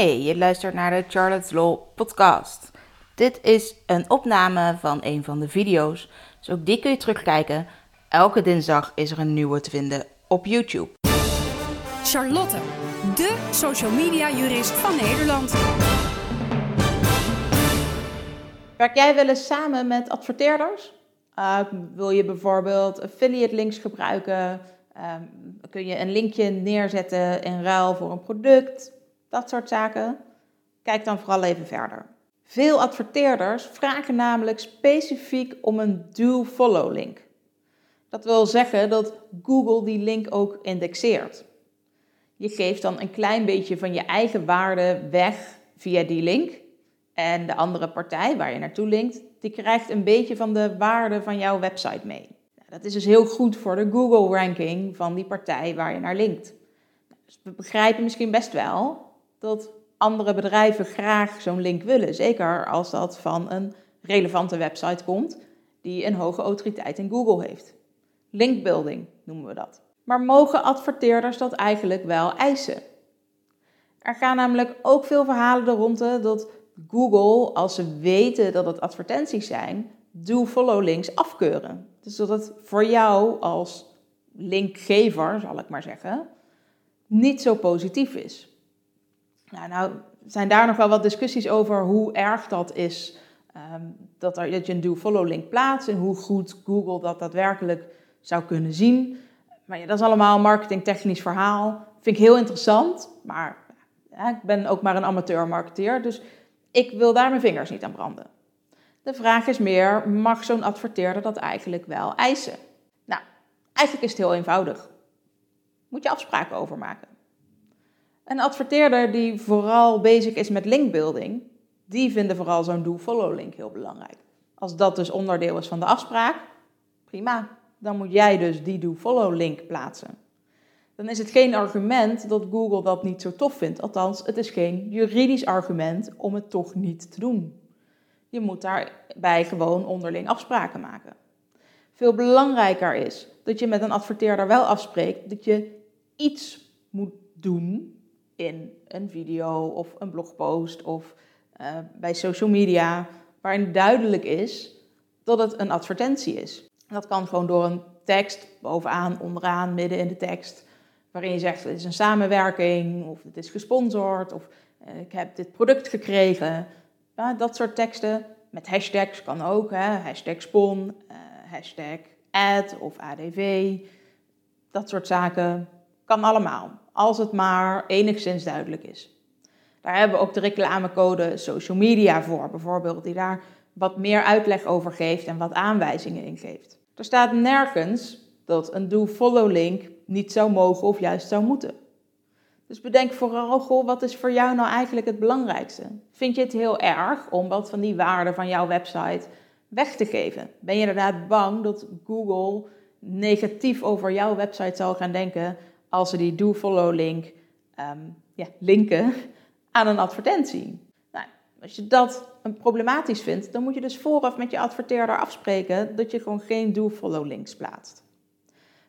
Hey, je luistert naar de Charlotte's Law podcast. Dit is een opname van een van de video's, dus ook die kun je terugkijken. Elke dinsdag is er een nieuwe te vinden op YouTube. Charlotte, de social media jurist van Nederland. Werk jij wel eens samen met adverteerders? Uh, wil je bijvoorbeeld affiliate links gebruiken? Um, kun je een linkje neerzetten in ruil voor een product? Dat soort zaken. Kijk dan vooral even verder. Veel adverteerders vragen namelijk specifiek om een do-follow link. Dat wil zeggen dat Google die link ook indexeert. Je geeft dan een klein beetje van je eigen waarde weg via die link. En de andere partij waar je naartoe linkt, die krijgt een beetje van de waarde van jouw website mee. Nou, dat is dus heel goed voor de Google-ranking van die partij waar je naar linkt. Dus we begrijpen misschien best wel dat andere bedrijven graag zo'n link willen. Zeker als dat van een relevante website komt die een hoge autoriteit in Google heeft. Linkbuilding noemen we dat. Maar mogen adverteerders dat eigenlijk wel eisen? Er gaan namelijk ook veel verhalen de ronde dat Google, als ze weten dat het advertenties zijn, do-follow links afkeuren. Dus dat het voor jou als linkgever, zal ik maar zeggen, niet zo positief is. Nou, nou zijn daar nog wel wat discussies over hoe erg dat is. Ehm, dat, er, dat je een do-follow link plaatst en hoe goed Google dat daadwerkelijk zou kunnen zien. Maar ja, dat is allemaal een marketingtechnisch verhaal. Vind ik heel interessant, maar ik ben ook maar een amateur marketeer, dus ik wil daar mijn vingers niet aan branden. De vraag is meer, mag zo'n adverteerder dat eigenlijk wel eisen? Nou, eigenlijk is het heel eenvoudig. Moet je afspraken over maken. Een adverteerder die vooral bezig is met linkbuilding, die vinden vooral zo'n do-follow link heel belangrijk. Als dat dus onderdeel is van de afspraak, prima. Dan moet jij dus die do-follow link plaatsen. Dan is het geen argument dat Google dat niet zo tof vindt. Althans, het is geen juridisch argument om het toch niet te doen. Je moet daarbij gewoon onderling afspraken maken. Veel belangrijker is dat je met een adverteerder wel afspreekt dat je iets moet doen in een video of een blogpost of uh, bij social media, waarin duidelijk is dat het een advertentie is. Dat kan gewoon door een tekst bovenaan, onderaan, midden in de tekst, waarin je zegt het is een samenwerking of het is gesponsord of uh, ik heb dit product gekregen. Ja, dat soort teksten met hashtags kan ook, hè? hashtag spon, uh, hashtag ad of ADV, dat soort zaken kan allemaal als het maar enigszins duidelijk is. Daar hebben we ook de reclamecode social media voor, bijvoorbeeld, die daar wat meer uitleg over geeft en wat aanwijzingen in geeft. Er staat nergens dat een do-follow link niet zou mogen of juist zou moeten. Dus bedenk vooral, wat is voor jou nou eigenlijk het belangrijkste? Vind je het heel erg om wat van die waarden van jouw website weg te geven? Ben je inderdaad bang dat Google negatief over jouw website zal gaan denken als ze die do-follow link ehm, ja, linken aan een advertentie. Nou, als je dat een problematisch vindt, dan moet je dus vooraf met je adverteerder afspreken dat je gewoon geen do-follow links plaatst.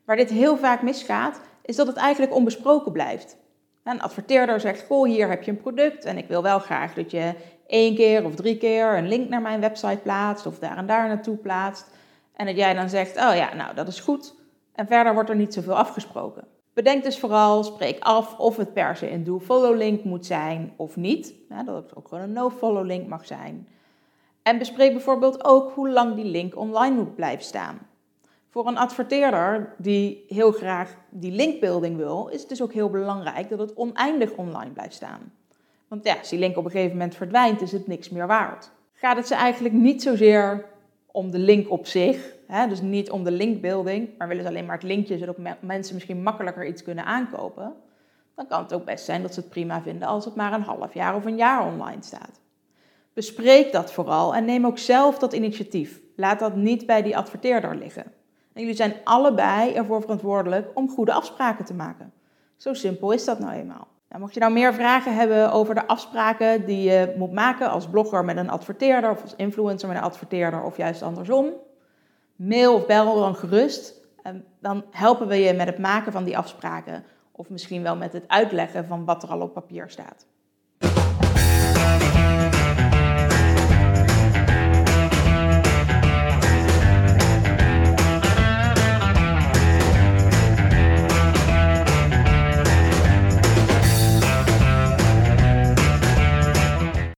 Waar dit heel vaak misgaat, is dat het eigenlijk onbesproken blijft. Een adverteerder zegt, goh, hier heb je een product en ik wil wel graag dat je één keer of drie keer een link naar mijn website plaatst of daar en daar naartoe plaatst. En dat jij dan zegt, oh ja, nou dat is goed. En verder wordt er niet zoveel afgesproken. Bedenk dus vooral, spreek af of het per se een do-follow link moet zijn of niet. dat het ook gewoon een no-follow link mag zijn. En bespreek bijvoorbeeld ook hoe lang die link online moet blijven staan. Voor een adverteerder die heel graag die linkbuilding wil, is het dus ook heel belangrijk dat het oneindig online blijft staan. Want ja, als die link op een gegeven moment verdwijnt, is het niks meer waard. Gaat het ze eigenlijk niet zozeer om de link op zich, hè, dus niet om de linkbuilding, maar willen ze alleen maar het linkje zodat mensen misschien makkelijker iets kunnen aankopen, dan kan het ook best zijn dat ze het prima vinden als het maar een half jaar of een jaar online staat. Bespreek dat vooral en neem ook zelf dat initiatief. Laat dat niet bij die adverteerder liggen. En jullie zijn allebei ervoor verantwoordelijk om goede afspraken te maken. Zo simpel is dat nou eenmaal. Nou, mocht je nou meer vragen hebben over de afspraken die je moet maken als blogger met een adverteerder of als influencer met een adverteerder of juist andersom, mail of bel dan gerust. Dan helpen we je met het maken van die afspraken of misschien wel met het uitleggen van wat er al op papier staat.